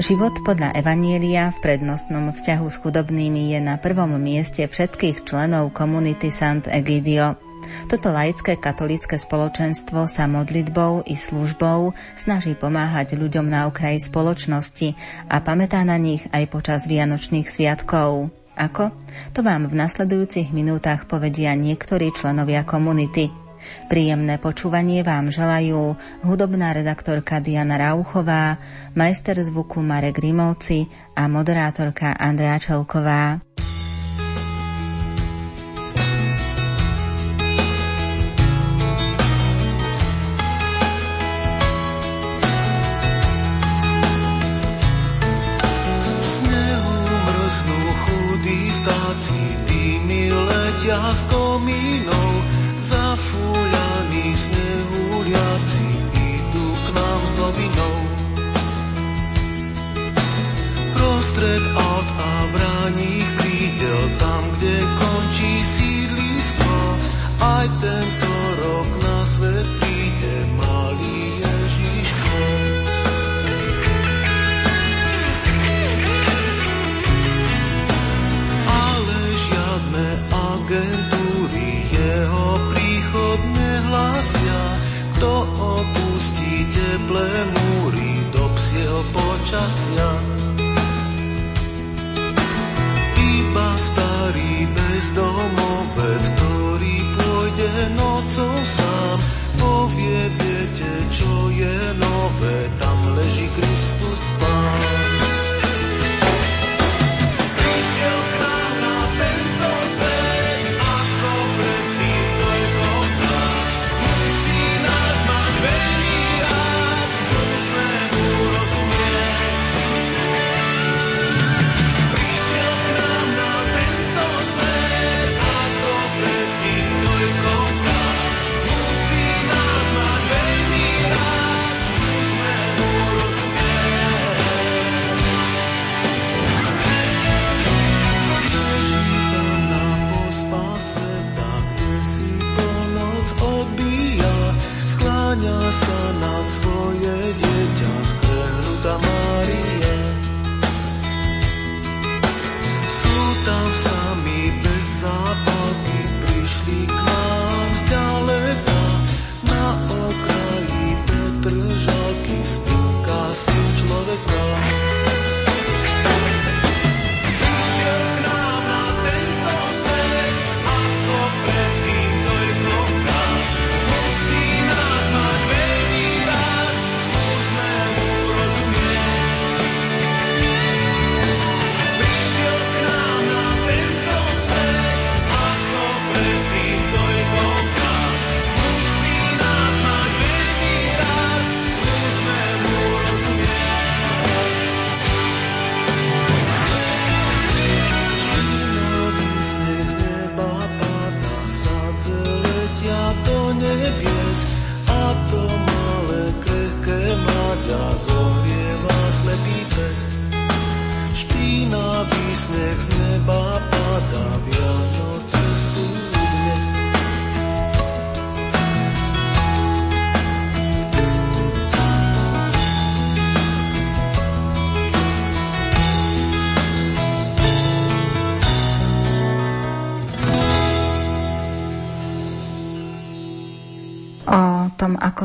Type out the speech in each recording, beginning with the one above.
Život podľa Evanielia v prednostnom vzťahu s chudobnými je na prvom mieste všetkých členov komunity Sant Egidio. Toto laické katolické spoločenstvo sa modlitbou i službou snaží pomáhať ľuďom na okraji spoločnosti a pamätá na nich aj počas Vianočných sviatkov. Ako? To vám v nasledujúcich minútach povedia niektorí členovia komunity – Príjemné počúvanie vám želajú hudobná redaktorka Diana Rauchová, majster zvuku Marek Rimovci a moderátorka Andrea Čelková.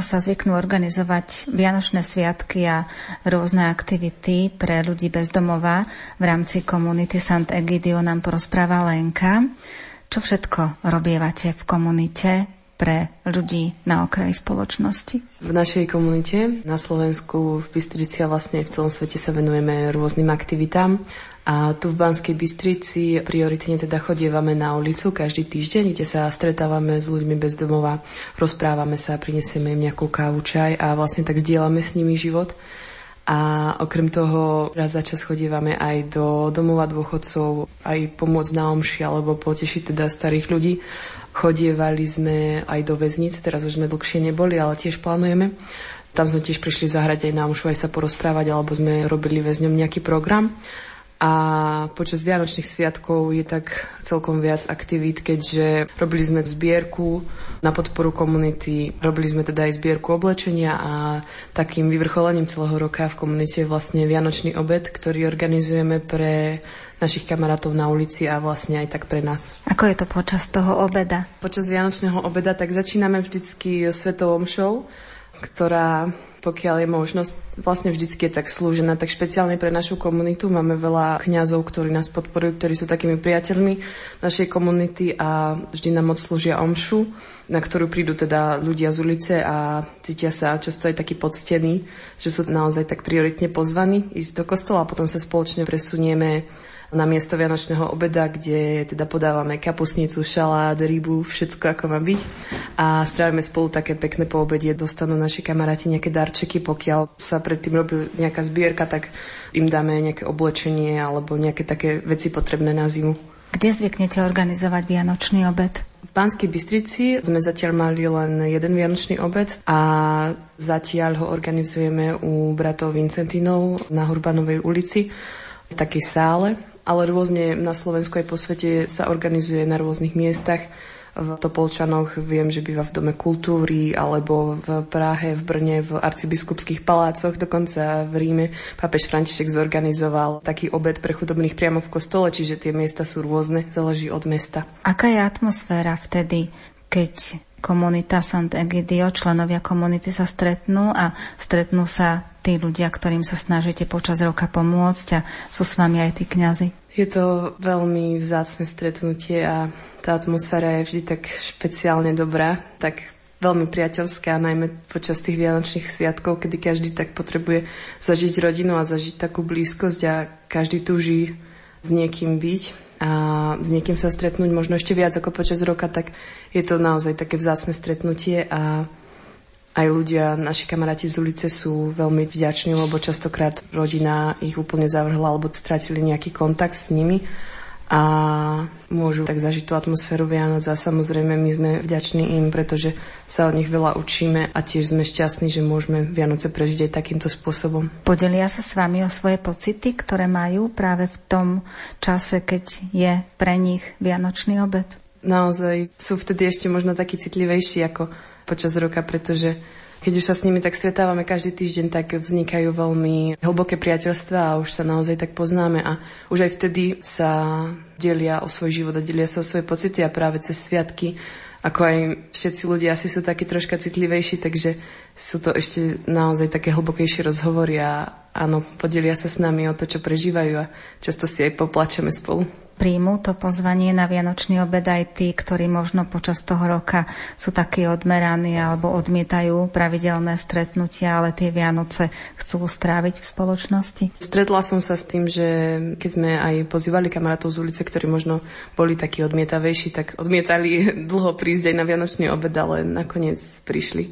Sa zvyknú organizovať Vianočné sviatky a rôzne aktivity pre ľudí bez domova v rámci komunity Sant Egidio nám porozpráva Lenka. Čo všetko robievate v komunite pre ľudí na okraji spoločnosti? V našej komunite na Slovensku, v Bystrici a vlastne v celom svete sa venujeme rôznym aktivitám. A tu v Banskej Bystrici prioritne teda chodievame na ulicu každý týždeň, kde sa stretávame s ľuďmi bez domova, rozprávame sa, prinesieme im nejakú kávu, čaj a vlastne tak zdieľame s nimi život. A okrem toho raz za čas chodívame aj do domova dôchodcov, aj pomôcť na omši alebo potešiť teda starých ľudí. Chodievali sme aj do väznice, teraz už sme dlhšie neboli, ale tiež plánujeme. Tam sme tiež prišli zahrať aj na omšu, aj sa porozprávať, alebo sme robili väzňom nejaký program. A počas Vianočných sviatkov je tak celkom viac aktivít, keďže robili sme zbierku na podporu komunity, robili sme teda aj zbierku oblečenia a takým vyvrcholením celého roka v komunite je vlastne Vianočný obed, ktorý organizujeme pre našich kamarátov na ulici a vlastne aj tak pre nás. Ako je to počas toho obeda? Počas Vianočného obeda tak začíname vždycky svetovom show, ktorá pokiaľ je možnosť, vlastne vždycky je tak slúžená, tak špeciálne pre našu komunitu. Máme veľa kňazov, ktorí nás podporujú, ktorí sú takými priateľmi našej komunity a vždy nám odslúžia omšu, na ktorú prídu teda ľudia z ulice a cítia sa často aj takí poctení, že sú naozaj tak prioritne pozvaní ísť do kostola a potom sa spoločne presunieme na miesto Vianočného obeda, kde teda podávame kapusnicu, šalát, rybu, všetko ako má byť. A strávime spolu také pekné po obede. Dostanú naši kamaráti nejaké darčeky, pokiaľ sa predtým robí nejaká zbierka, tak im dáme nejaké oblečenie alebo nejaké také veci potrebné na zimu. Kde zvyknete organizovať Vianočný obed? V Banskej Bystrici sme zatiaľ mali len jeden Vianočný obed a zatiaľ ho organizujeme u bratov Vincentinov na Hurbanovej ulici v takej sále ale rôzne na Slovensku aj po svete sa organizuje na rôznych miestach. V Topolčanoch viem, že býva v Dome kultúry, alebo v Prahe, v Brne, v arcibiskupských palácoch, dokonca v Ríme. Pápež František zorganizoval taký obed pre chudobných priamo v kostole, čiže tie miesta sú rôzne, záleží od mesta. Aká je atmosféra vtedy, keď komunita Sant Egidio, členovia komunity sa stretnú a stretnú sa tí ľudia, ktorým sa snažíte počas roka pomôcť a sú s vami aj tí kňazi? Je to veľmi vzácne stretnutie a tá atmosféra je vždy tak špeciálne dobrá, tak veľmi priateľská, najmä počas tých vianočných sviatkov, kedy každý tak potrebuje zažiť rodinu a zažiť takú blízkosť a každý túži s niekým byť a s niekým sa stretnúť možno ešte viac ako počas roka, tak je to naozaj také vzácne stretnutie a aj ľudia, naši kamaráti z ulice sú veľmi vďační, lebo častokrát rodina ich úplne zavrhla alebo stratili nejaký kontakt s nimi a môžu tak zažiť tú atmosféru Vianoc a samozrejme my sme vďační im, pretože sa od nich veľa učíme a tiež sme šťastní, že môžeme Vianoce prežiť aj takýmto spôsobom. Podelia sa s vami o svoje pocity, ktoré majú práve v tom čase, keď je pre nich Vianočný obed? Naozaj sú vtedy ešte možno takí citlivejší ako počas roka, pretože keď už sa s nimi tak stretávame každý týždeň, tak vznikajú veľmi hlboké priateľstva a už sa naozaj tak poznáme a už aj vtedy sa delia o svoj život a delia sa o svoje pocity a práve cez sviatky ako aj všetci ľudia asi sú takí troška citlivejší, takže sú to ešte naozaj také hlbokejšie rozhovory a áno, podelia sa s nami o to, čo prežívajú a často si aj poplačeme spolu príjmu to pozvanie na Vianočný obed aj tí, ktorí možno počas toho roka sú takí odmeraní alebo odmietajú pravidelné stretnutia, ale tie Vianoce chcú stráviť v spoločnosti? Stretla som sa s tým, že keď sme aj pozývali kamarátov z ulice, ktorí možno boli takí odmietavejší, tak odmietali dlho prísť aj na Vianočný obed, ale nakoniec prišli.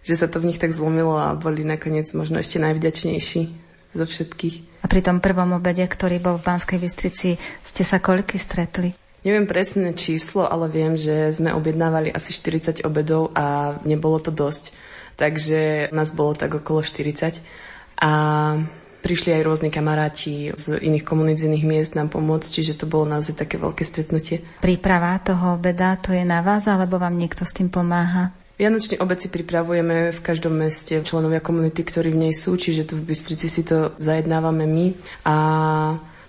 Že sa to v nich tak zlomilo a boli nakoniec možno ešte najvďačnejší zo všetkých. A pri tom prvom obede, ktorý bol v Banskej Bystrici, ste sa koľky stretli? Neviem presné číslo, ale viem, že sme objednávali asi 40 obedov a nebolo to dosť. Takže nás bolo tak okolo 40. A prišli aj rôzni kamaráti z iných komunít, z iných miest nám pomôcť, čiže to bolo naozaj také veľké stretnutie. Príprava toho obeda, to je na vás, alebo vám niekto s tým pomáha? Vianočný obed si pripravujeme v každom meste členovia komunity, ktorí v nej sú, čiže tu v Bystrici si to zajednávame my. A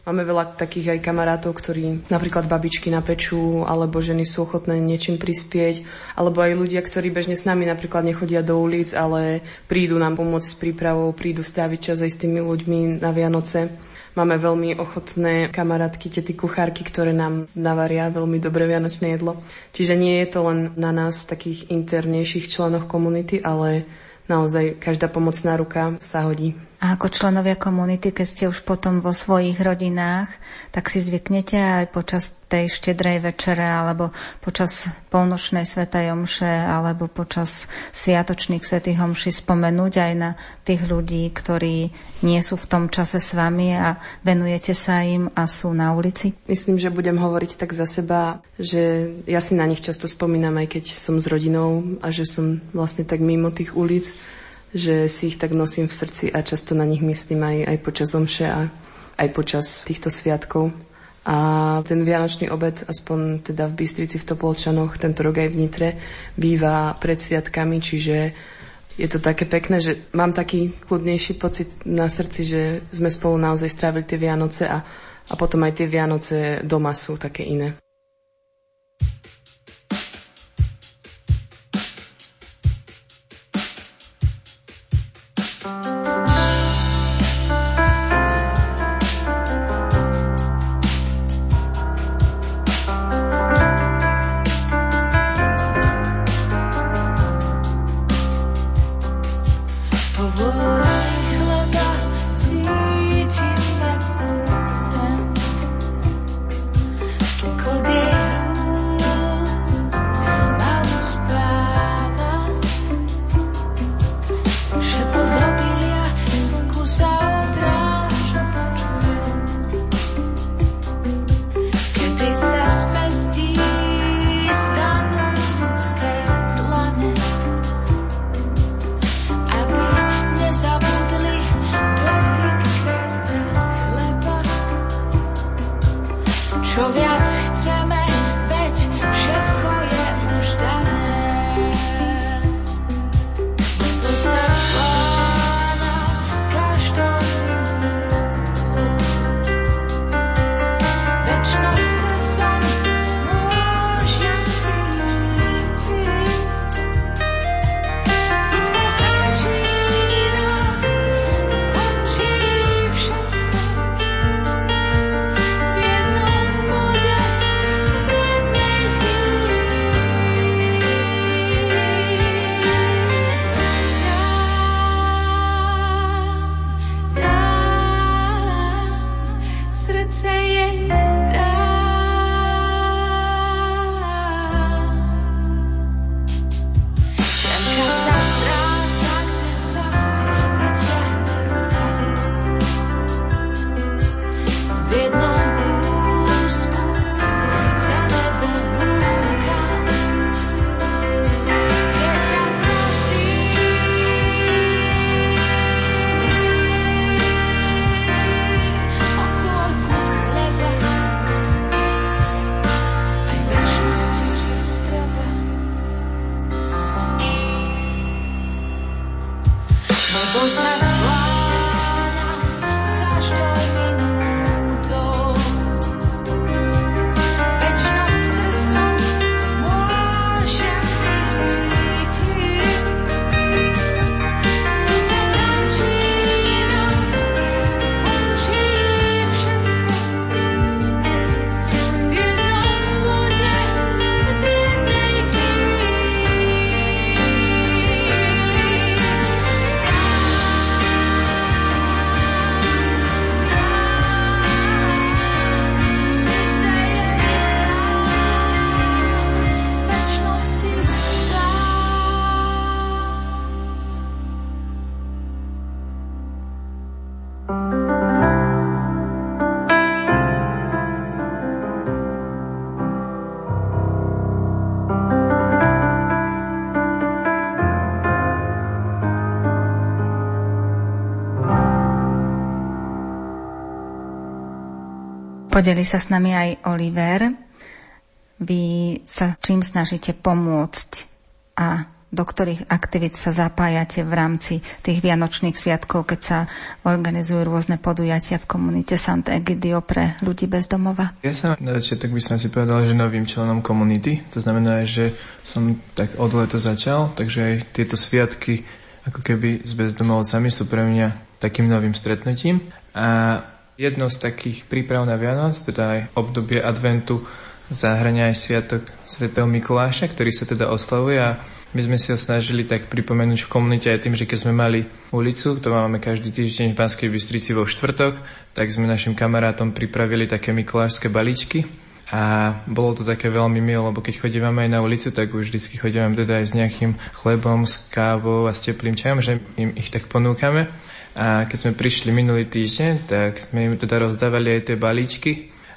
Máme veľa takých aj kamarátov, ktorí napríklad babičky na peču, alebo ženy sú ochotné niečím prispieť, alebo aj ľudia, ktorí bežne s nami napríklad nechodia do ulic, ale prídu nám pomôcť s prípravou, prídu stráviť čas aj s tými ľuďmi na Vianoce. Máme veľmi ochotné kamarátky, tety kuchárky, ktoré nám navaria veľmi dobré vianočné jedlo. Čiže nie je to len na nás, takých internejších členoch komunity, ale naozaj každá pomocná ruka sa hodí. A ako členovia komunity, keď ste už potom vo svojich rodinách, tak si zvyknete aj počas tej štedrej večere alebo počas polnočnej svetej omše alebo počas sviatočných svetých omši spomenúť aj na tých ľudí, ktorí nie sú v tom čase s vami a venujete sa im a sú na ulici? Myslím, že budem hovoriť tak za seba, že ja si na nich často spomínam, aj keď som s rodinou a že som vlastne tak mimo tých ulic že si ich tak nosím v srdci a často na nich myslím aj, aj počas omše a aj počas týchto sviatkov. A ten Vianočný obed, aspoň teda v Bystrici v Topolčanoch, tento rok aj v Nitre, býva pred sviatkami, čiže je to také pekné, že mám taký kľudnejší pocit na srdci, že sme spolu naozaj strávili tie Vianoce a, a potom aj tie Vianoce doma sú také iné. Podeli sa s nami aj Oliver. Vy sa čím snažíte pomôcť a do ktorých aktivít sa zapájate v rámci tých vianočných sviatkov, keď sa organizujú rôzne podujatia v komunite Sant Egidio pre ľudí bez domova? Ja som na začiatok by som si povedal, že novým členom komunity. To znamená, že som tak od leto začal, takže aj tieto sviatky ako keby s bezdomovcami sú pre mňa takým novým stretnutím. A Jednou z takých príprav na Vianoc, teda aj obdobie adventu, zahrania aj sviatok svätého Mikuláša, ktorý sa teda oslavuje a my sme si ho snažili tak pripomenúť v komunite aj tým, že keď sme mali ulicu, to máme každý týždeň v Banskej Bystrici vo štvrtok, tak sme našim kamarátom pripravili také mikulášske balíčky a bolo to také veľmi milé, lebo keď chodíme aj na ulicu, tak už vždy chodíme teda aj s nejakým chlebom, s kávou a s teplým čajom, že im ich tak ponúkame. A keď sme prišli minulý týždeň, tak sme im teda rozdávali aj tie balíčky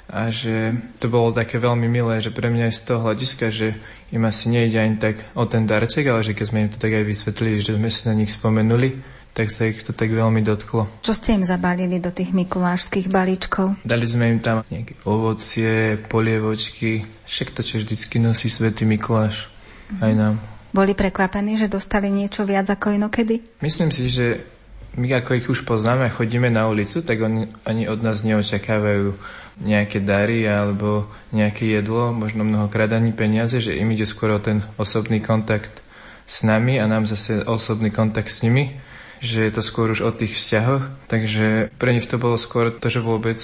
a že to bolo také veľmi milé, že pre mňa je z toho hľadiska, že im asi nejde ani tak o ten darček, ale že keď sme im to tak aj vysvetlili, že sme si na nich spomenuli, tak sa ich to tak veľmi dotklo. Čo ste im zabalili do tých mikulášských balíčkov? Dali sme im tam nejaké ovocie, polievočky, však to, čo vždycky nosí Svetý Mikuláš aj nám. Boli prekvapení, že dostali niečo viac ako inokedy? Myslím si, že my ako ich už poznáme a chodíme na ulicu, tak oni, oni od nás neočakávajú nejaké dary alebo nejaké jedlo, možno mnohokrát ani peniaze, že im ide skôr o ten osobný kontakt s nami a nám zase osobný kontakt s nimi, že je to skôr už o tých vzťahoch. Takže pre nich to bolo skôr to, že vôbec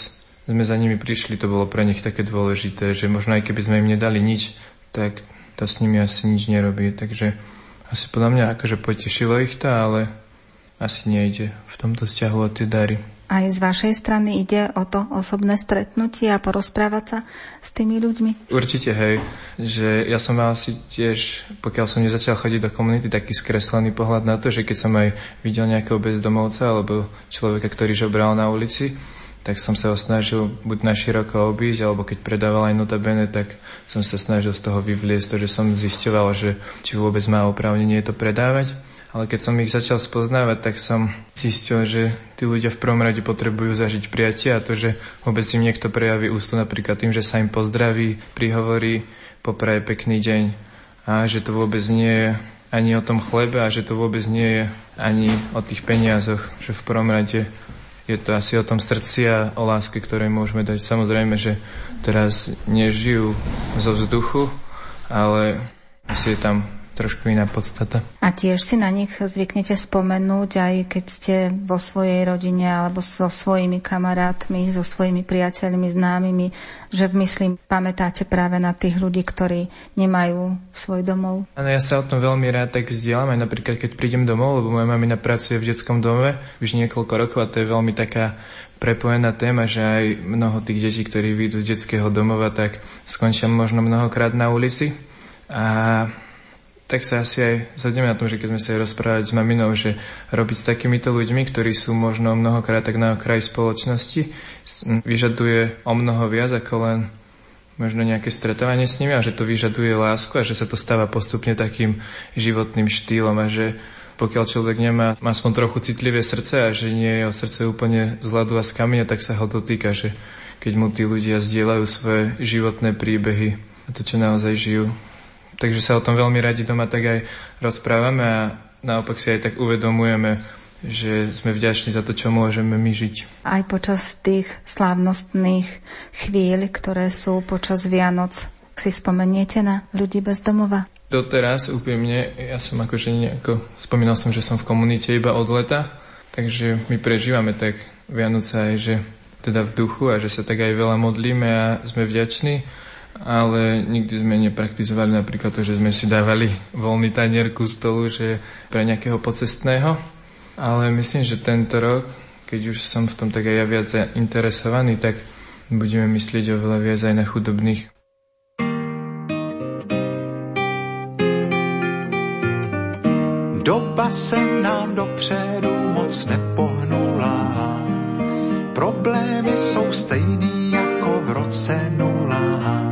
sme za nimi prišli, to bolo pre nich také dôležité, že možno aj keby sme im nedali nič, tak to s nimi asi nič nerobí. Takže asi podľa mňa akože potešilo ich to, ale asi nejde v tomto vzťahu o tie dary. Aj z vašej strany ide o to osobné stretnutie a porozprávať sa s tými ľuďmi? Určite, hej. Že ja som mal asi tiež, pokiaľ som nezačal chodiť do komunity, taký skreslený pohľad na to, že keď som aj videl nejakého bezdomovca alebo človeka, ktorý žobral na ulici, tak som sa ho snažil buď na široko obísť, alebo keď predával aj notabene, tak som sa snažil z toho vyvliesť to, že som zisťoval, že či vôbec má oprávnenie to predávať ale keď som ich začal spoznávať, tak som zistil, že tí ľudia v prvom rade potrebujú zažiť prijatie a to, že vôbec im niekto prejaví ústu napríklad tým, že sa im pozdraví, prihovorí, popraje pekný deň a že to vôbec nie je ani o tom chlebe a že to vôbec nie je ani o tých peniazoch, že v prvom rade je to asi o tom srdci a o láske, ktoré môžeme dať. Samozrejme, že teraz nežijú zo vzduchu, ale asi je tam trošku iná podstata. A tiež si na nich zvyknete spomenúť, aj keď ste vo svojej rodine alebo so svojimi kamarátmi, so svojimi priateľmi, známymi, že v mysli pamätáte práve na tých ľudí, ktorí nemajú svoj domov. Áno, ja sa o tom veľmi rád tak zdieľam, aj napríklad keď prídem domov, lebo moja mamina pracuje v detskom dome už niekoľko rokov a to je veľmi taká prepojená téma, že aj mnoho tých detí, ktorí vyjdú z detského domova, tak skončia možno mnohokrát na ulici. A tak sa asi aj zhodneme na tom, že keď sme sa aj rozprávali s maminou, že robiť s takýmito ľuďmi, ktorí sú možno mnohokrát tak na okraji spoločnosti, vyžaduje o mnoho viac ako len možno nejaké stretovanie s nimi a že to vyžaduje lásku a že sa to stáva postupne takým životným štýlom a že pokiaľ človek nemá aspoň trochu citlivé srdce a že nie je o srdce úplne z ľadu a z kameňa, tak sa ho to týka, že keď mu tí ľudia zdieľajú svoje životné príbehy a to, čo naozaj žijú, Takže sa o tom veľmi radi doma tak aj rozprávame a naopak si aj tak uvedomujeme, že sme vďační za to, čo môžeme my žiť. Aj počas tých slávnostných chvíľ, ktoré sú počas Vianoc, si spomeniete na ľudí bez domova? Doteraz úprimne, ja som akože nejako, spomínal som, že som v komunite iba od leta, takže my prežívame tak Vianoce aj, že teda v duchu a že sa tak aj veľa modlíme a sme vďační ale nikdy sme nepraktizovali napríklad to, že sme si dávali voľný tanier ku stolu, že pre nejakého pocestného. Ale myslím, že tento rok, keď už som v tom tak aj ja viac interesovaný, tak budeme myslieť oveľa viac aj na chudobných. Doba se nám dopředu moc nepohnula. Problémy jsou stejný jako v roce nula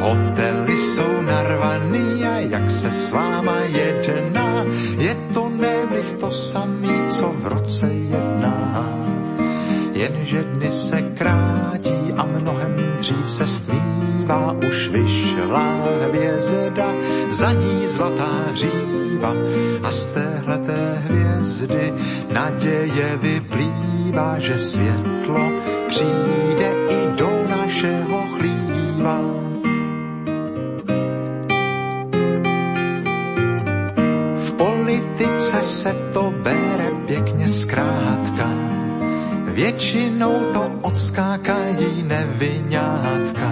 Hotely jsou narvaný a jak se s váma jedná, je to nebych to samý, co v roce jedná. Jenže dny se krátí a mnohem dřív se stvívá, už vyšla hvězda, za ní zlatá říva a z téhleté hvězdy naděje vyplývá, že světlo přijde i do našeho chlíva. Politice se to bere pěkně zkrátka. Většina Najednou to odskákají nevinátka.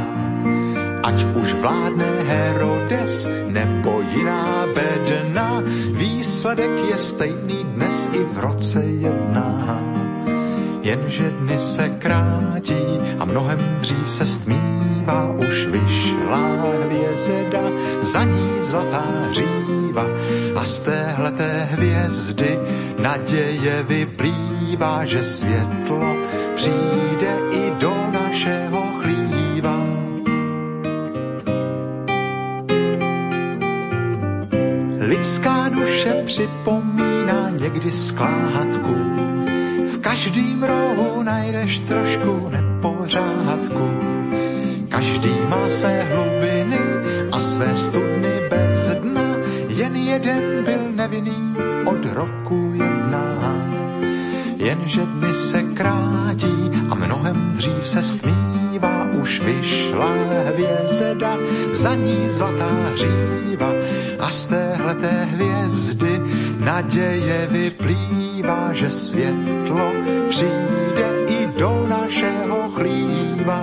Ať už vládne Herodes nebo jiná bedna, výsledek je stejný dnes i v roce jedna. Jenže dny se krátí a mnohem dřív se stmívá, už vyšla hvězda, za ní zlatá hříva a z téhleté hvězdy naděje vyplývá, že světlo přijde i do našeho chlíva. Lidská duše připomíná někdy skláhatku, v každým rohu najdeš trošku nepořádku. Každý má své hlubiny a své studny bez dna, jen jeden byl nevinný od roku jedna. Jenže dny se krátí a mnohem dřív se stmívá, už vyšla hvězda, za ní zlatá hříva a z téhleté hvězdy naděje vyplývá, že světlo přijde i do našeho chlíva.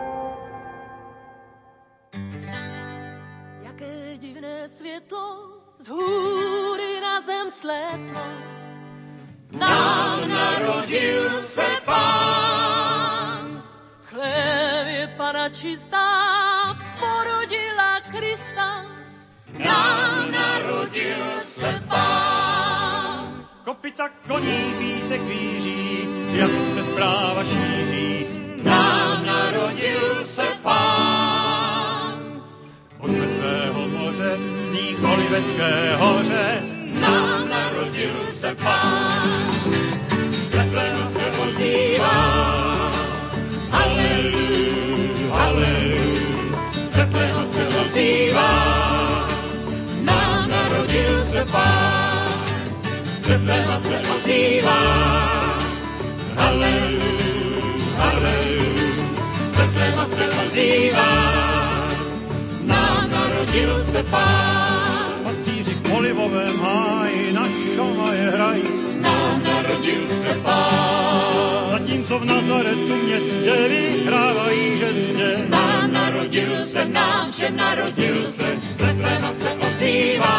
Narodil se pán. Pastýři v olivovém háji na šomaje hrají. Nám narodil se pán. Zatímco v Nazaretu městě vyhrávají žestě. Nám narodil se, nám všem narodil se, Betlema se ozývá.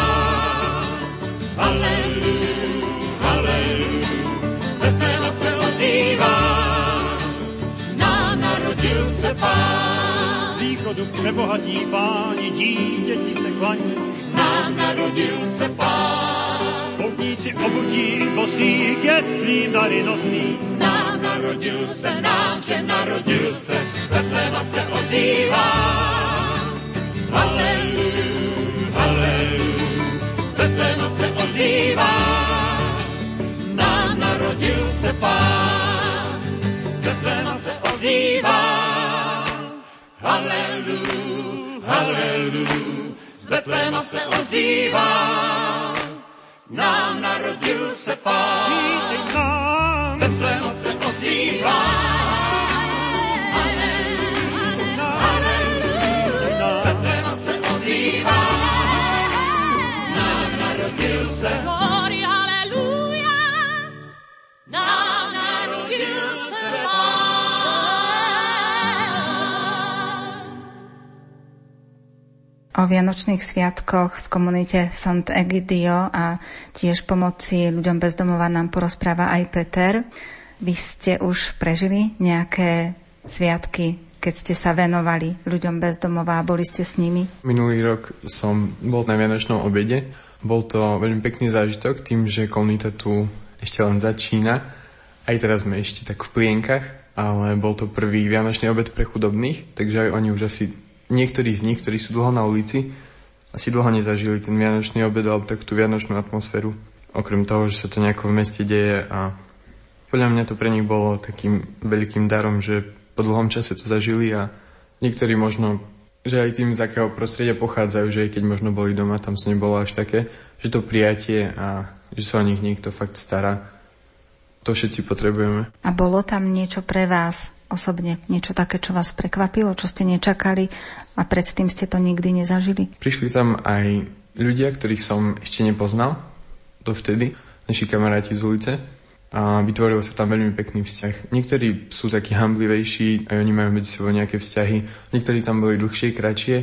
Haleluja, haleluja, Betlema se ozývá. Nám narodil se pán. Z východu přebohatí páni dítěti se klaní. Nám narodil se pán. Poutníci obutí bosí k jeslím dary nosí. Nám narodil se, nám všem narodil se, Betlema se ozývá. Haleluja, haleluja, z Betlema se ozývá. Nám narodil se pán, z Betlema se ozývá. Haleluja, Betlema se ozývá. Nám narodil se pán. O Vianočných sviatkoch v komunite Sant Egidio a tiež pomoci ľuďom bez domova nám porozpráva aj Peter. Vy ste už prežili nejaké sviatky, keď ste sa venovali ľuďom bez domova a boli ste s nimi? Minulý rok som bol na Vianočnom obede. Bol to veľmi pekný zážitok tým, že komunita tu ešte len začína. Aj teraz sme ešte tak v plienkach, ale bol to prvý Vianočný obed pre chudobných, takže aj oni už asi niektorí z nich, ktorí sú dlho na ulici, asi dlho nezažili ten Vianočný obed alebo tak tú Vianočnú atmosféru. Okrem toho, že sa to nejako v meste deje a podľa mňa to pre nich bolo takým veľkým darom, že po dlhom čase to zažili a niektorí možno, že aj tým, z akého prostredia pochádzajú, že aj keď možno boli doma, tam to nebolo až také, že to prijatie a že sa o nich niekto fakt stará, To všetci potrebujeme. A bolo tam niečo pre vás osobne, niečo také, čo vás prekvapilo, čo ste nečakali a predtým ste to nikdy nezažili? Prišli tam aj ľudia, ktorých som ešte nepoznal dovtedy, naši kamaráti z ulice a vytvoril sa tam veľmi pekný vzťah. Niektorí sú takí hamblivejší a oni majú medzi sebou nejaké vzťahy. Niektorí tam boli dlhšie, kratšie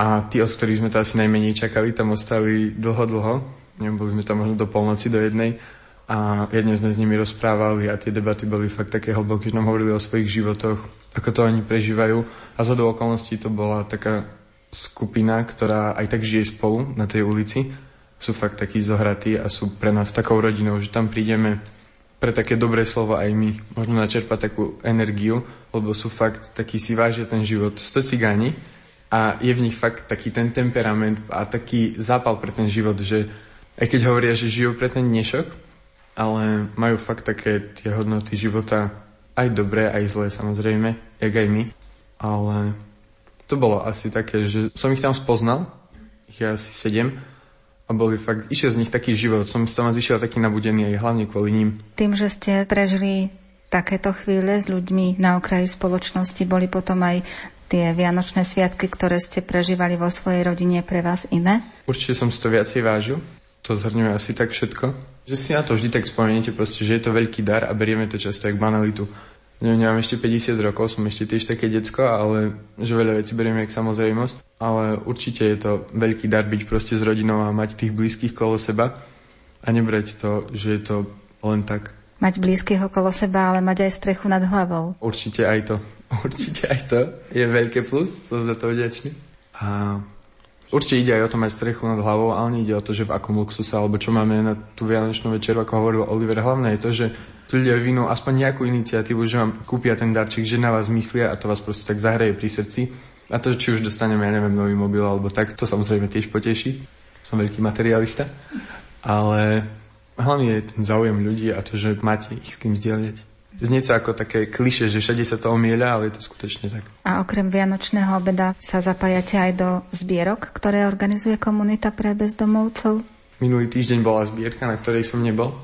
a tí, od ktorých sme to asi najmenej čakali, tam ostali dlho, dlho. Boli sme tam možno do polnoci, do jednej a jedne sme s nimi rozprávali a tie debaty boli fakt také hlboké, že nám hovorili o svojich životoch, ako to oni prežívajú a za do okolností to bola taká skupina, ktorá aj tak žije spolu na tej ulici. Sú fakt takí zohratí a sú pre nás takou rodinou, že tam prídeme pre také dobré slovo aj my. Možno načerpať takú energiu, lebo sú fakt takí si vážia ten život. Sto cigáni a je v nich fakt taký ten temperament a taký zápal pre ten život, že aj keď hovoria, že žijú pre ten dnešok, ale majú fakt také tie hodnoty života aj dobré, aj zlé samozrejme, jak aj my. Ale to bolo asi také, že som ich tam spoznal, ich je asi sedem, a boli fakt, išiel z nich taký život, som sa išiel taký nabudený aj hlavne kvôli ním. Tým, že ste prežili takéto chvíle s ľuďmi na okraji spoločnosti, boli potom aj tie vianočné sviatky, ktoré ste prežívali vo svojej rodine pre vás iné? Určite som si to viacej vážil. To zhrňuje asi tak všetko. Že si na to vždy tak spomeniete, proste, že je to veľký dar a berieme to často jak banalitu. Neviem, nemám ešte 50 rokov, som ešte tiež také decko, ale že veľa vecí berieme jak samozrejmosť. Ale určite je to veľký dar byť proste s rodinou a mať tých blízkych kolo seba a nebrať to, že je to len tak. Mať blízkych okolo seba, ale mať aj strechu nad hlavou. Určite aj to. Určite aj to je veľké plus, som za to vďačný. A Určite ide aj o to mať strechu nad hlavou, ale nejde o to, že v akom luxuse alebo čo máme na tú vianočnú večeru, ako hovoril Oliver. Hlavné je to, že ľudia vyvinú aspoň nejakú iniciatívu, že vám kúpia ten darček, že na vás myslia a to vás proste tak zahraje pri srdci. A to, či už dostaneme, ja neviem, nový mobil alebo tak, to samozrejme tiež poteší. Som veľký materialista. Ale hlavne je ten záujem ľudí a to, že máte ich s kým zdieľať. Znie to ako také kliše, že všade sa to omieľa, ale je to skutočne tak. A okrem Vianočného obeda sa zapájate aj do zbierok, ktoré organizuje komunita pre bezdomovcov? Minulý týždeň bola zbierka, na ktorej som nebol,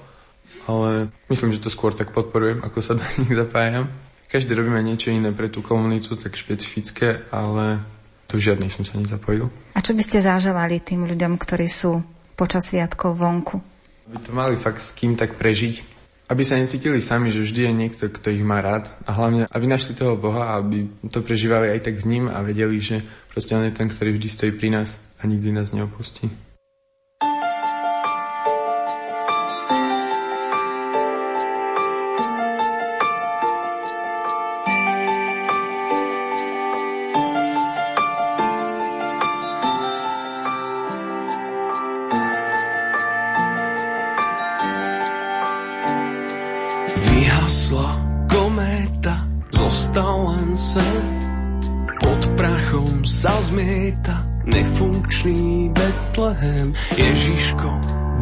ale myslím, že to skôr tak podporujem, ako sa do nich zapájam. Každý robíme niečo iné pre tú komunitu, tak špecifické, ale tu žiadnej som sa nezapojil. A čo by ste zaželali tým ľuďom, ktorí sú počas sviatkov vonku? By to mali fakt s kým tak prežiť, aby sa necítili sami, že vždy je niekto, kto ich má rád a hlavne, aby našli toho Boha aby to prežívali aj tak s ním a vedeli, že proste on je ten, ktorý vždy stojí pri nás a nikdy nás neopustí. Nefunkčný Betlehem. Ježiško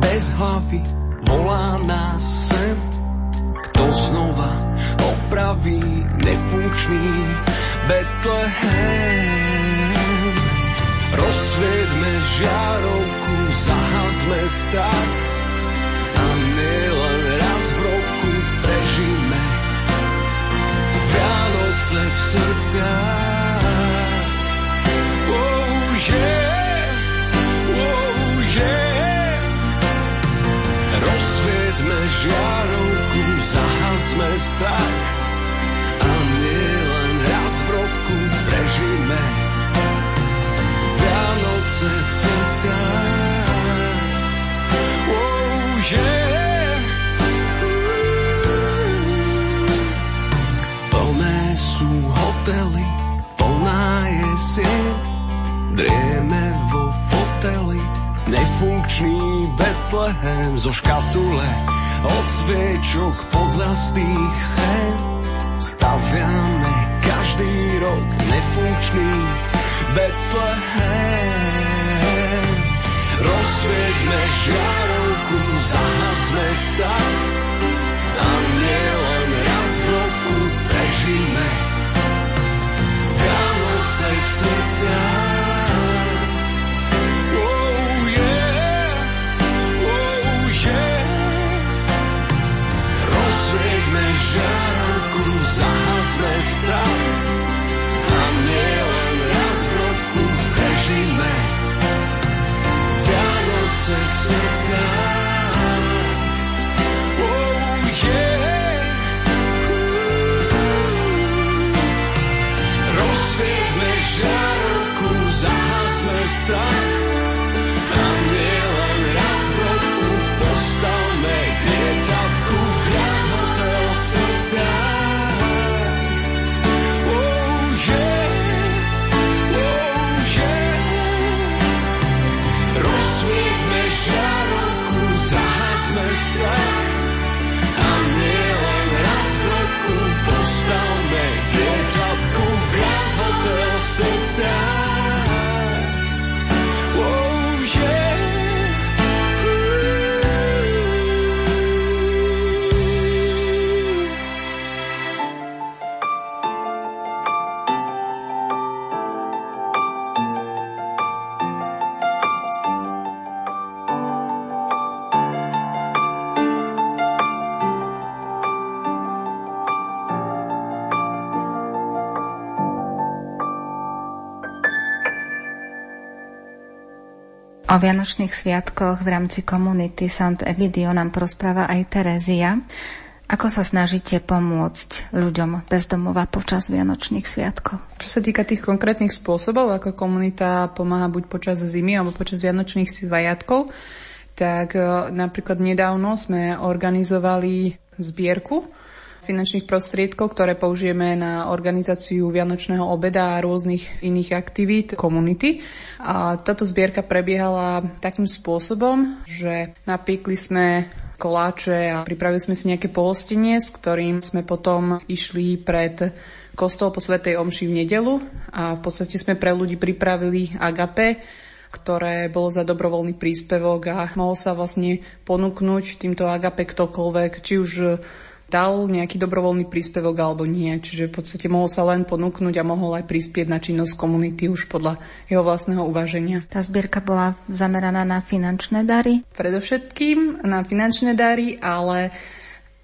bez hlavy volá nás sem. Kto znova opraví nefunkčný Betlehem. Rozsvietme žiarovku, zahazme strach Vianoce v srdciach. Rozsvietme žiarovku, zahasme strach a len raz v roku prežíme Vianoce v srdciach. Hotely, plná je sieť, drieme vo foteli, nefunkčný Betlehem zo škatule od sviečok podľastých schén. Staviame každý rok nefunkčný Betlehem. Rozsvieťme žiarovku, zahasme stav a nielen raz v roku prežíme Oh yeah, oh yeah. Rozsvieťme žiarovku za O Vianočných sviatkoch v rámci komunity Sant Egidio nám porozpráva aj Terezia. Ako sa snažíte pomôcť ľuďom bez domova počas Vianočných sviatkov? Čo sa týka tých konkrétnych spôsobov, ako komunita pomáha buď počas zimy alebo počas Vianočných sviatkov, tak e, napríklad nedávno sme organizovali zbierku finančných prostriedkov, ktoré použijeme na organizáciu Vianočného obeda a rôznych iných aktivít komunity. A táto zbierka prebiehala takým spôsobom, že napiekli sme koláče a pripravili sme si nejaké pohostenie, s ktorým sme potom išli pred kostol po Svetej Omši v nedelu a v podstate sme pre ľudí pripravili agape, ktoré bolo za dobrovoľný príspevok a mohol sa vlastne ponúknuť týmto agape ktokoľvek, či už dal nejaký dobrovoľný príspevok alebo nie. Čiže v podstate mohol sa len ponúknuť a mohol aj prispieť na činnosť komunity už podľa jeho vlastného uvaženia. Tá zbierka bola zameraná na finančné dary? Predovšetkým na finančné dary, ale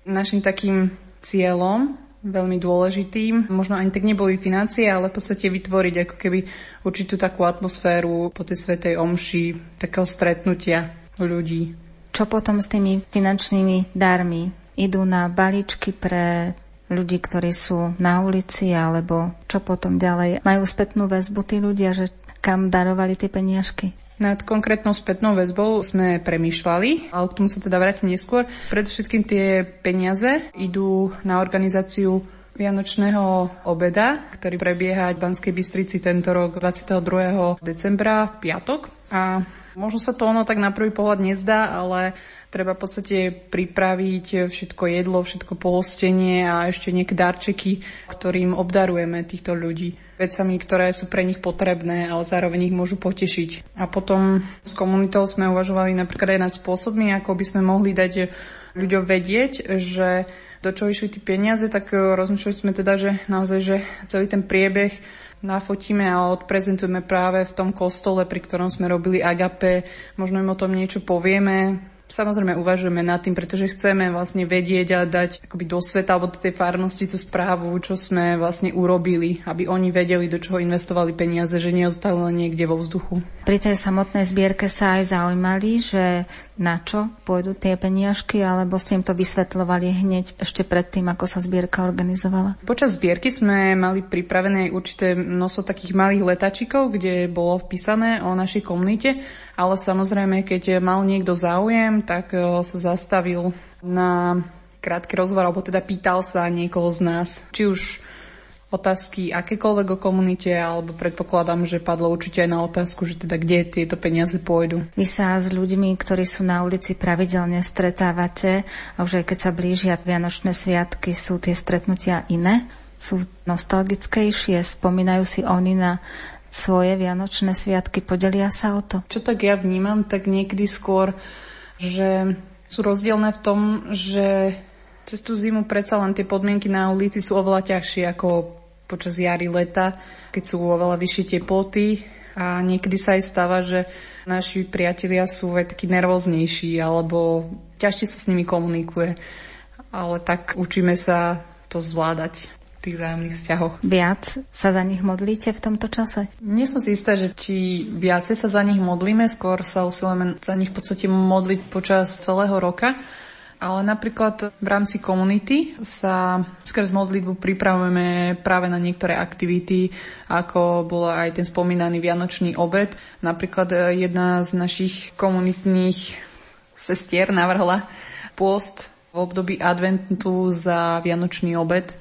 našim takým cieľom veľmi dôležitým. Možno ani tak neboli financie, ale v podstate vytvoriť ako keby určitú takú atmosféru po tej Svetej Omši, takého stretnutia ľudí. Čo potom s tými finančnými darmi? Idú na balíčky pre ľudí, ktorí sú na ulici, alebo čo potom ďalej. Majú spätnú väzbu tí ľudia, že kam darovali tie peniažky? Nad konkrétnou spätnou väzbou sme premýšľali, ale k tomu sa teda vrátim neskôr. Predovšetkým tie peniaze idú na organizáciu Vianočného obeda, ktorý prebieha v Banskej Bystrici tento rok 22. decembra, piatok. A možno sa to ono tak na prvý pohľad nezdá, ale Treba v podstate pripraviť všetko jedlo, všetko pohostenie a ešte nejaké darčeky, ktorým obdarujeme týchto ľudí. Vecami, ktoré sú pre nich potrebné, ale zároveň ich môžu potešiť. A potom s komunitou sme uvažovali napríklad aj nad spôsobmi, ako by sme mohli dať ľuďom vedieť, že do čo išli tie peniaze, tak rozmýšľali sme teda, že naozaj, že celý ten priebeh nafotíme a odprezentujeme práve v tom kostole, pri ktorom sme robili agape, možno im o tom niečo povieme, Samozrejme uvažujeme nad tým, pretože chceme vlastne vedieť a dať akoby do sveta alebo do tej farnosti tú správu, čo sme vlastne urobili, aby oni vedeli, do čoho investovali peniaze, že neostali len niekde vo vzduchu. Pri tej samotnej zbierke sa aj zaujímali, že na čo pôjdu tie peniažky, alebo ste im to vysvetľovali hneď ešte predtým, ako sa zbierka organizovala? Počas zbierky sme mali pripravené určité množstvo takých malých letačikov, kde bolo vpísané o našej komunite, ale samozrejme, keď mal niekto záujem, tak e, sa zastavil na krátky rozhovor, alebo teda pýtal sa niekoho z nás, či už otázky akékoľvek o komunite, alebo predpokladám, že padlo určite aj na otázku, že teda kde tieto peniaze pôjdu. Vy sa s ľuďmi, ktorí sú na ulici pravidelne stretávate a už aj keď sa blížia Vianočné sviatky, sú tie stretnutia iné? Sú nostalgickejšie? Spomínajú si oni na svoje Vianočné sviatky? Podelia sa o to? Čo tak ja vnímam, tak niekedy skôr, že sú rozdielne v tom, že cez tú zimu predsa len tie podmienky na ulici sú oveľa ťažšie ako počas jary, leta, keď sú oveľa vyššie teploty a niekedy sa aj stáva, že naši priatelia sú aj takí nervóznejší alebo ťažšie sa s nimi komunikuje. Ale tak učíme sa to zvládať tých vzájomných vzťahoch. Viac sa za nich modlíte v tomto čase? Nie som si istá, že či viacej sa za nich modlíme, skôr sa usilujeme za nich v podstate modliť počas celého roka Ale napríklad v rámci komunity sa skrz modlitbu pripravujeme práve na niektoré aktivity, ako bol aj ten spomínaný Vianočný obed. Napríklad e, jedna z našich komunitných sestier navrhla pôst v období adventu za Vianočný obed.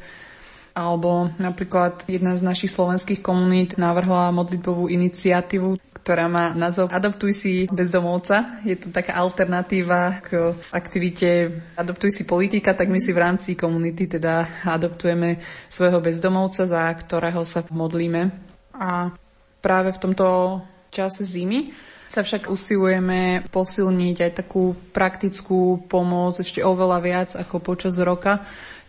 Alebo napríklad jedna z našich slovenských komunít navrhla modlitbovú iniciatívu, ktorá má názov Adoptuj si bezdomovca. Je to taká alternatíva k aktivite Adoptuj si politika, tak my si v rámci komunity teda adoptujeme svojho bezdomovca, za ktorého sa modlíme. A práve v tomto čase zimy sa však usilujeme posilniť aj takú praktickú pomoc ešte oveľa viac ako počas roka,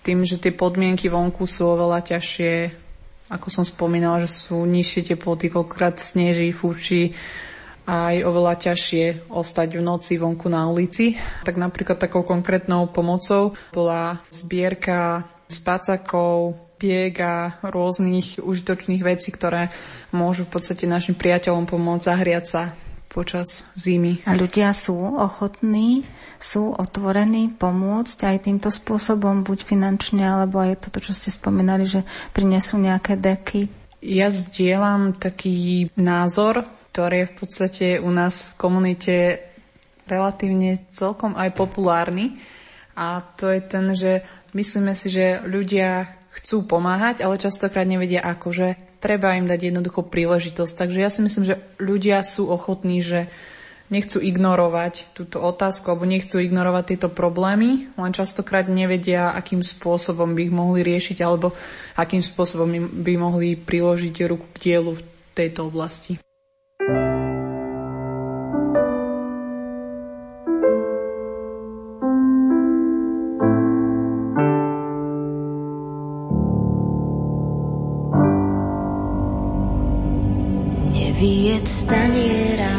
tým, že tie podmienky vonku sú oveľa ťažšie, ako som spomínala, že sú nižšie teploty, koľkokrát sneží, fúči a aj oveľa ťažšie ostať v noci vonku na ulici. Tak napríklad takou konkrétnou pomocou bola zbierka spacakov, diek a rôznych užitočných vecí, ktoré môžu v podstate našim priateľom pomôcť zahriať sa počas zimy. A ľudia sú ochotní, sú otvorení pomôcť aj týmto spôsobom, buď finančne, alebo aj toto, čo ste spomínali, že prinesú nejaké deky? Ja zdieľam taký názor, ktorý je v podstate u nás v komunite relatívne celkom aj populárny. A to je ten, že myslíme si, že ľudia chcú pomáhať, ale častokrát nevedia ako, že treba im dať jednoducho príležitosť. Takže ja si myslím, že ľudia sú ochotní, že nechcú ignorovať túto otázku alebo nechcú ignorovať tieto problémy, len častokrát nevedia, akým spôsobom by ich mohli riešiť alebo akým spôsobom by mohli priložiť ruku k dielu v tejto oblasti. Taniera,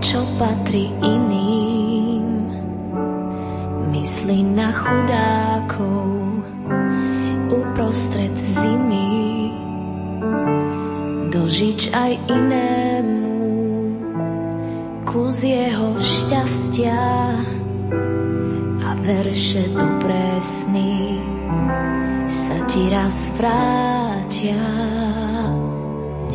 čo patrí iným. Myslí na chudákov uprostred zimy. Dožič aj inému kus jeho šťastia a verše dobré sny sa ti raz vrátia.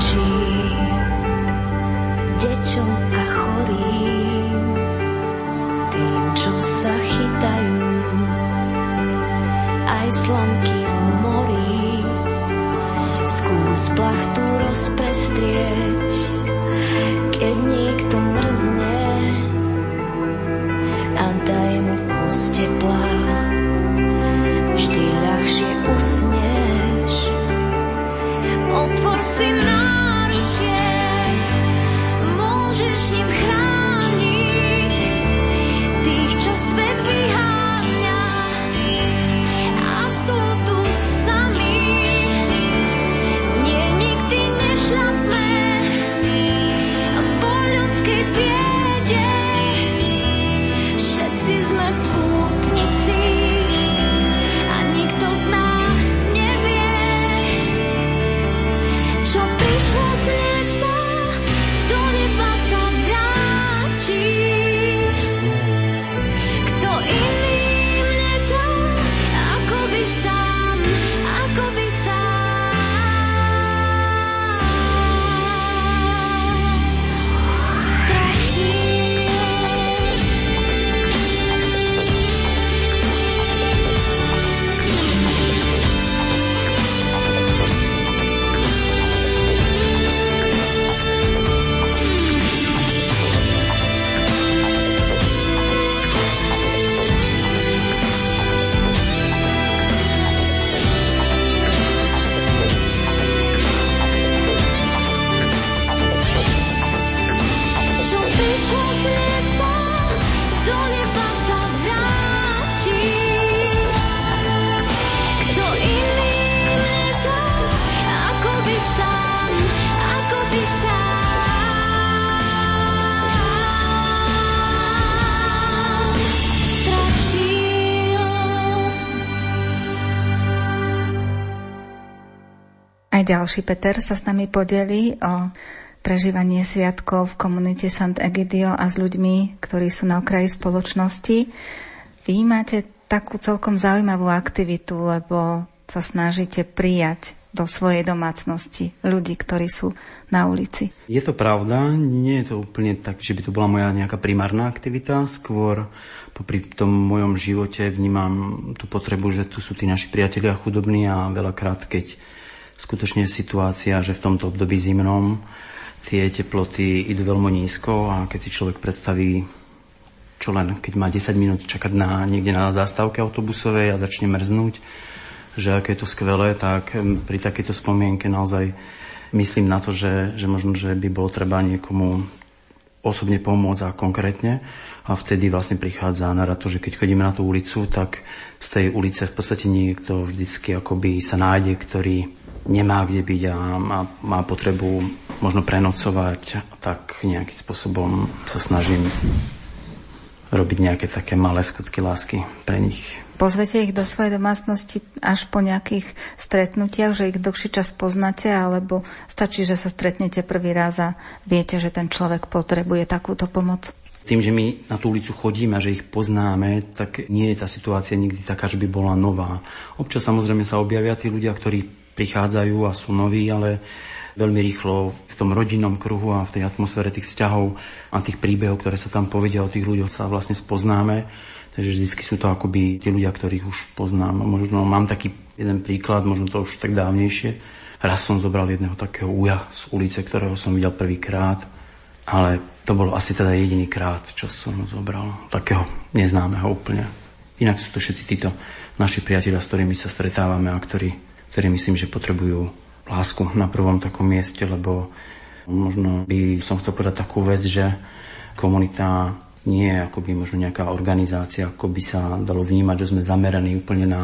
cheese. Ďalší Peter sa s nami podelí o prežívanie sviatkov v komunite Sant Egidio a s ľuďmi, ktorí sú na okraji spoločnosti. Vy máte takú celkom zaujímavú aktivitu, lebo sa snažíte prijať do svojej domácnosti ľudí, ktorí sú na ulici. Je to pravda, nie je to úplne tak, že by to bola moja nejaká primárna aktivita, skôr popri tom mojom živote vnímam tú potrebu, že tu sú tí naši priatelia chudobní a veľakrát, keď skutočne situácia, že v tomto období zimnom tie teploty idú veľmi nízko a keď si človek predstaví čo len keď má 10 minút čakať na, niekde na zástavke autobusovej a začne mrznúť, že aké je to skvelé, tak pri takejto spomienke naozaj myslím na to, že, že možno, že by bolo treba niekomu osobne pomôcť a konkrétne. A vtedy vlastne prichádza na to, že keď chodíme na tú ulicu, tak z tej ulice v podstate niekto vždycky akoby sa nájde, ktorý nemá kde byť a má, má potrebu možno prenocovať, tak nejakým spôsobom sa snažím robiť nejaké také malé skutky lásky pre nich. Pozvete ich do svojej domácnosti až po nejakých stretnutiach, že ich dlhší čas poznáte, alebo stačí, že sa stretnete prvý raz a viete, že ten človek potrebuje takúto pomoc? Tým, že my na tú ulicu chodíme a že ich poznáme, tak nie je tá situácia nikdy taká, že by bola nová. Občas samozrejme sa objavia tí ľudia, ktorí prichádzajú a sú noví, ale veľmi rýchlo v tom rodinnom kruhu a v tej atmosfére tých vzťahov a tých príbehov, ktoré sa tam povedia o tých ľuďoch, sa vlastne spoznáme Takže vždy sú to akoby tí ľudia, ktorých už poznám. Možno mám taký jeden príklad, možno to už tak dávnejšie. Raz som zobral jedného takého uja z ulice, ktorého som videl prvýkrát, ale to bolo asi teda jediný krát, čo som zobral. Takého neznámeho úplne. Inak sú to všetci títo naši priatelia, s ktorými sa stretávame a ktorí, ktorí myslím, že potrebujú lásku na prvom takom mieste, lebo možno by som chcel povedať takú vec, že komunita nie je akoby možno nejaká organizácia, ako by sa dalo vnímať, že sme zameraní úplne na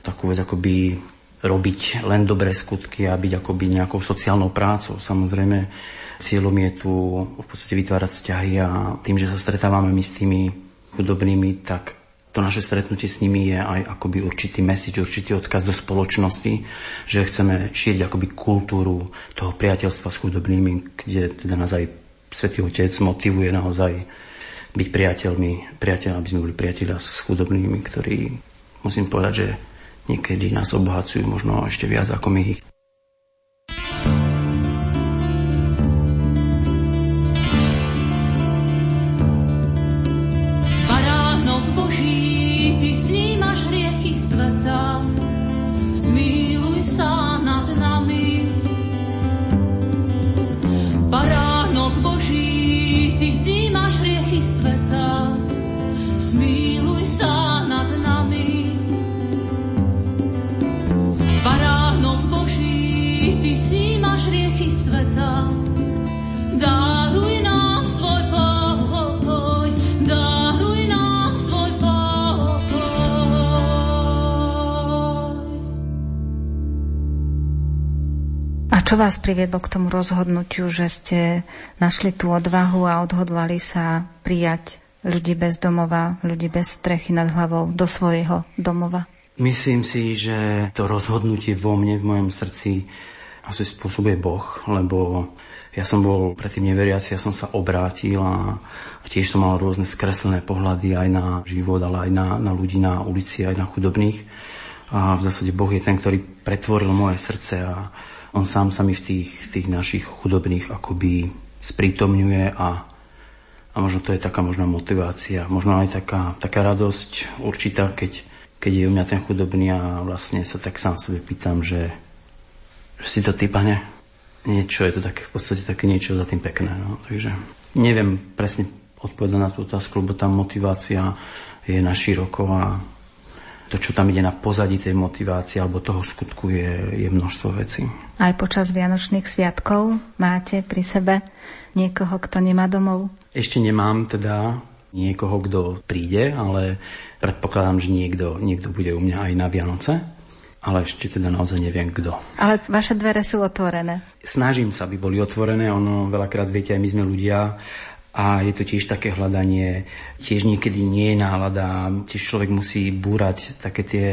takú vec, akoby robiť len dobré skutky a byť akoby nejakou sociálnou prácou. Samozrejme, cieľom je tu v podstate vytvárať vzťahy a tým, že sa stretávame my s tými chudobnými, tak to naše stretnutie s nimi je aj akoby určitý message, určitý odkaz do spoločnosti, že chceme šíriť akoby kultúru toho priateľstva s chudobnými, kde teda nás aj Svetý Otec motivuje naozaj byť priateľmi, priateľ, aby sme boli priateľa s chudobnými, ktorí, musím povedať, že niekedy nás obohacujú možno ešte viac ako my ich. Čo vás priviedlo k tomu rozhodnutiu, že ste našli tú odvahu a odhodlali sa prijať ľudí bez domova, ľudí bez strechy nad hlavou do svojho domova? Myslím si, že to rozhodnutie vo mne, v mojom srdci asi spôsobuje Boh, lebo ja som bol predtým neveriaci, ja som sa obrátil a, a tiež som mal rôzne skreslené pohľady aj na život, ale aj na, na ľudí na ulici, aj na chudobných. A v zásade Boh je ten, ktorý pretvoril moje srdce a on sám sa mi v tých, tých našich chudobných akoby sprítomňuje a, a možno to je taká možná motivácia, možno aj taká, taká radosť určitá, keď, keď je u mňa ten chudobný a vlastne sa tak sám sebe pýtam, že, že si to ty, pane, niečo je to také, v podstate také niečo za tým pekné. No. Takže neviem presne odpovedať na tú otázku, lebo tá motivácia je na široko a to, čo tam ide na pozadí tej motivácie alebo toho skutku je, je množstvo vecí. Aj počas Vianočných sviatkov máte pri sebe niekoho, kto nemá domov? Ešte nemám teda niekoho, kto príde, ale predpokladám, že niekto, niekto bude u mňa aj na Vianoce. Ale ešte teda naozaj neviem kto. Ale vaše dvere sú otvorené. Snažím sa, aby boli otvorené. Ono veľakrát, viete, aj my sme ľudia a je to tiež také hľadanie, tiež niekedy nie je nálada, tiež človek musí búrať také tie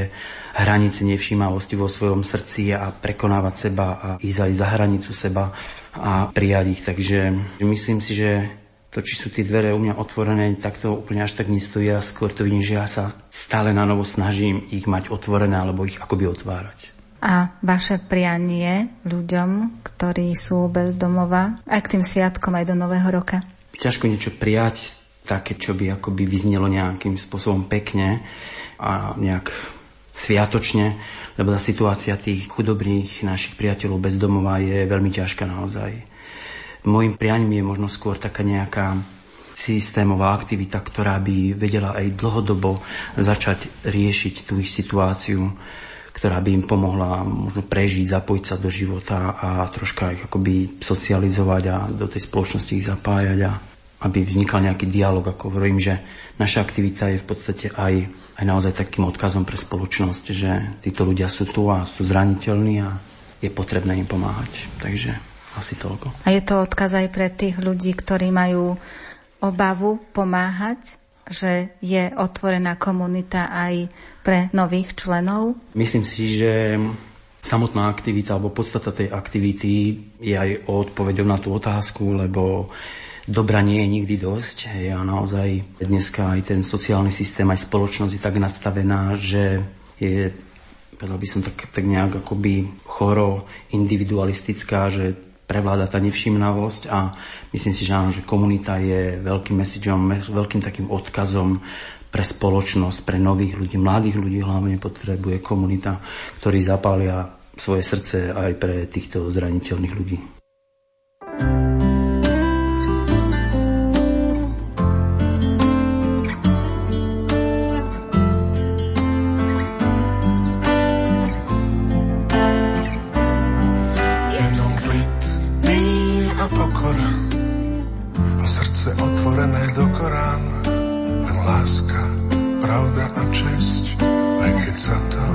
hranice nevšímavosti vo svojom srdci a prekonávať seba a ísť aj za hranicu seba a prijať ich. Takže myslím si, že to, či sú tie dvere u mňa otvorené, tak to úplne až tak nestojí a skôr to vidím, že ja sa stále na novo snažím ich mať otvorené alebo ich akoby otvárať. A vaše prianie ľuďom, ktorí sú bez domova, aj k tým sviatkom, aj do Nového roka? Ťažko niečo prijať také, čo by akoby vyznelo nejakým spôsobom pekne a nejak sviatočne, lebo tá situácia tých chudobných našich priateľov bez domova je veľmi ťažká naozaj. Mojím prianím je možno skôr taká nejaká systémová aktivita, ktorá by vedela aj dlhodobo začať riešiť tú ich situáciu, ktorá by im pomohla možno prežiť, zapojiť sa do života a troška ich akoby socializovať a do tej spoločnosti ich zapájať a aby vznikal nejaký dialog, ako hovorím, že naša aktivita je v podstate aj, aj naozaj takým odkazom pre spoločnosť, že títo ľudia sú tu a sú zraniteľní a je potrebné im pomáhať. Takže asi toľko. A je to odkaz aj pre tých ľudí, ktorí majú obavu pomáhať, že je otvorená komunita aj pre nových členov? Myslím si, že samotná aktivita alebo podstata tej aktivity je aj odpovedou na tú otázku, lebo dobra nie je nikdy dosť. Hej, naozaj dneska aj ten sociálny systém, aj spoločnosť je tak nadstavená, že je, povedal by som tak, tak nejak akoby choro, individualistická, že prevláda tá nevšimnavosť a myslím si, že áno, že komunita je veľkým messageom, veľkým takým odkazom pre spoločnosť, pre nových ľudí, mladých ľudí hlavne potrebuje komunita, ktorí zapália svoje srdce aj pre týchto zraniteľných ľudí. srdce otvorené do Korán. Len láska, pravda a česť, aj keď sa to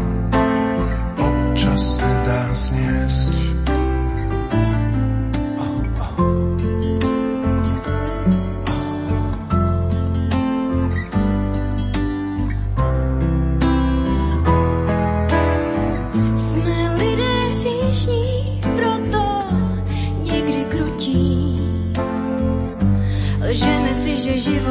občas nedá zniesť.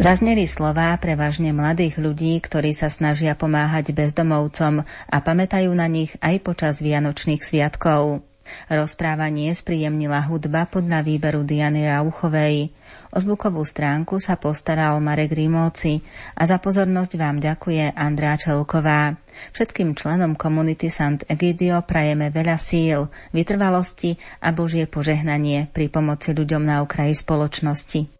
Zazneli slová prevažne mladých ľudí, ktorí sa snažia pomáhať bezdomovcom a pamätajú na nich aj počas Vianočných sviatkov. Rozprávanie spríjemnila hudba podľa výberu Diany Rauchovej. O zvukovú stránku sa postaral Marek Rímovci a za pozornosť vám ďakuje Andrá Čelková. Všetkým členom komunity Sant Egidio prajeme veľa síl, vytrvalosti a Božie požehnanie pri pomoci ľuďom na okraji spoločnosti.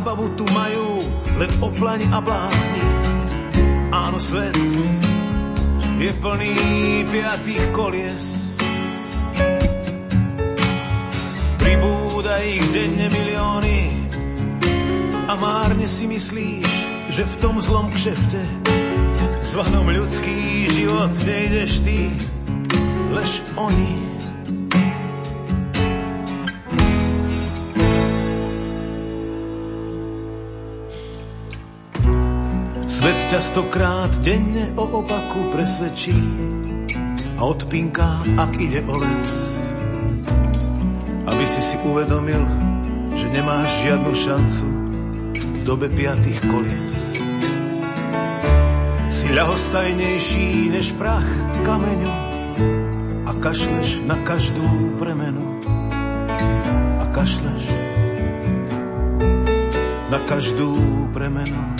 Zábavu tu majú len oplaň a blázni. Áno, svet je plný piatých kolies. Pribúda ich denne milióny a márne si myslíš, že v tom zlom kšefte zvanom ľudský život nejdeš ty, lež oni. Častokrát denne o opaku presvedčí a odpinká, ak ide o vec. Aby si si uvedomil, že nemáš žiadnu šancu v dobe piatých kolies. Si ľahostajnejší než prach kameňu a kašleš na každú premenu. A kašleš na každú premenu.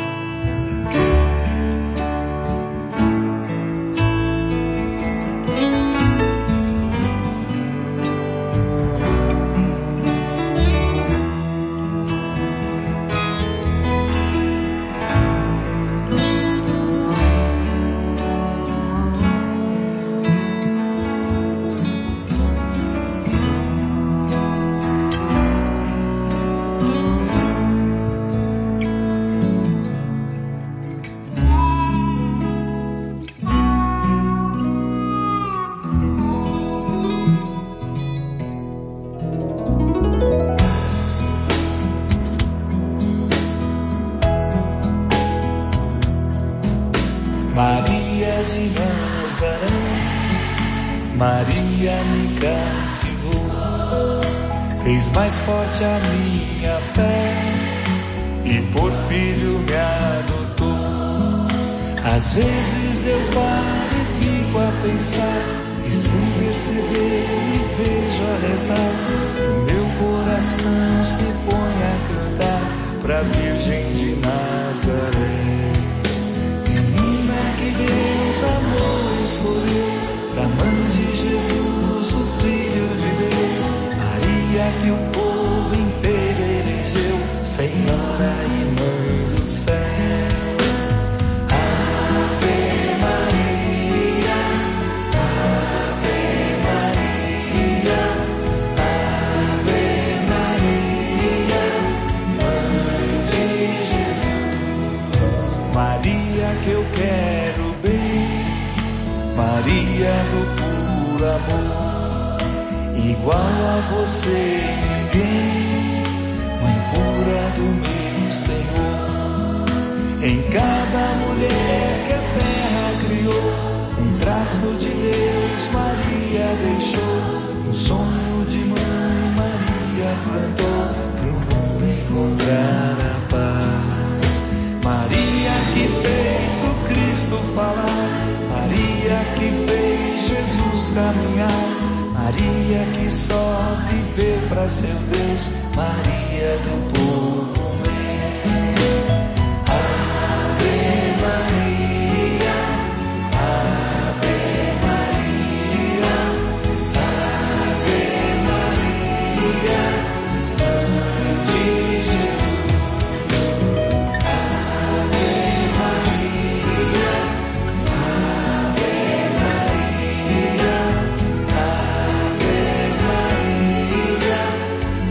deixar e sem perceber me vejo a rezar. Meu coração se põe a cantar pra Virgem de Nazaré. Menina que Deus amor escolheu pra mãe de Jesus, o Filho de Deus. Maria que o povo inteiro elegeu, Senhora e igual a você ninguém. mãe pura do meu Senhor, em cada mulher que a terra criou, um traço de Deus Maria deixou, um sonho de mãe Maria plantou, pro mundo encontrar a paz. Maria que fez o Cristo falar, Maria que fez Jesus caminhar. Maria que só viveu para ser Deus, Maria.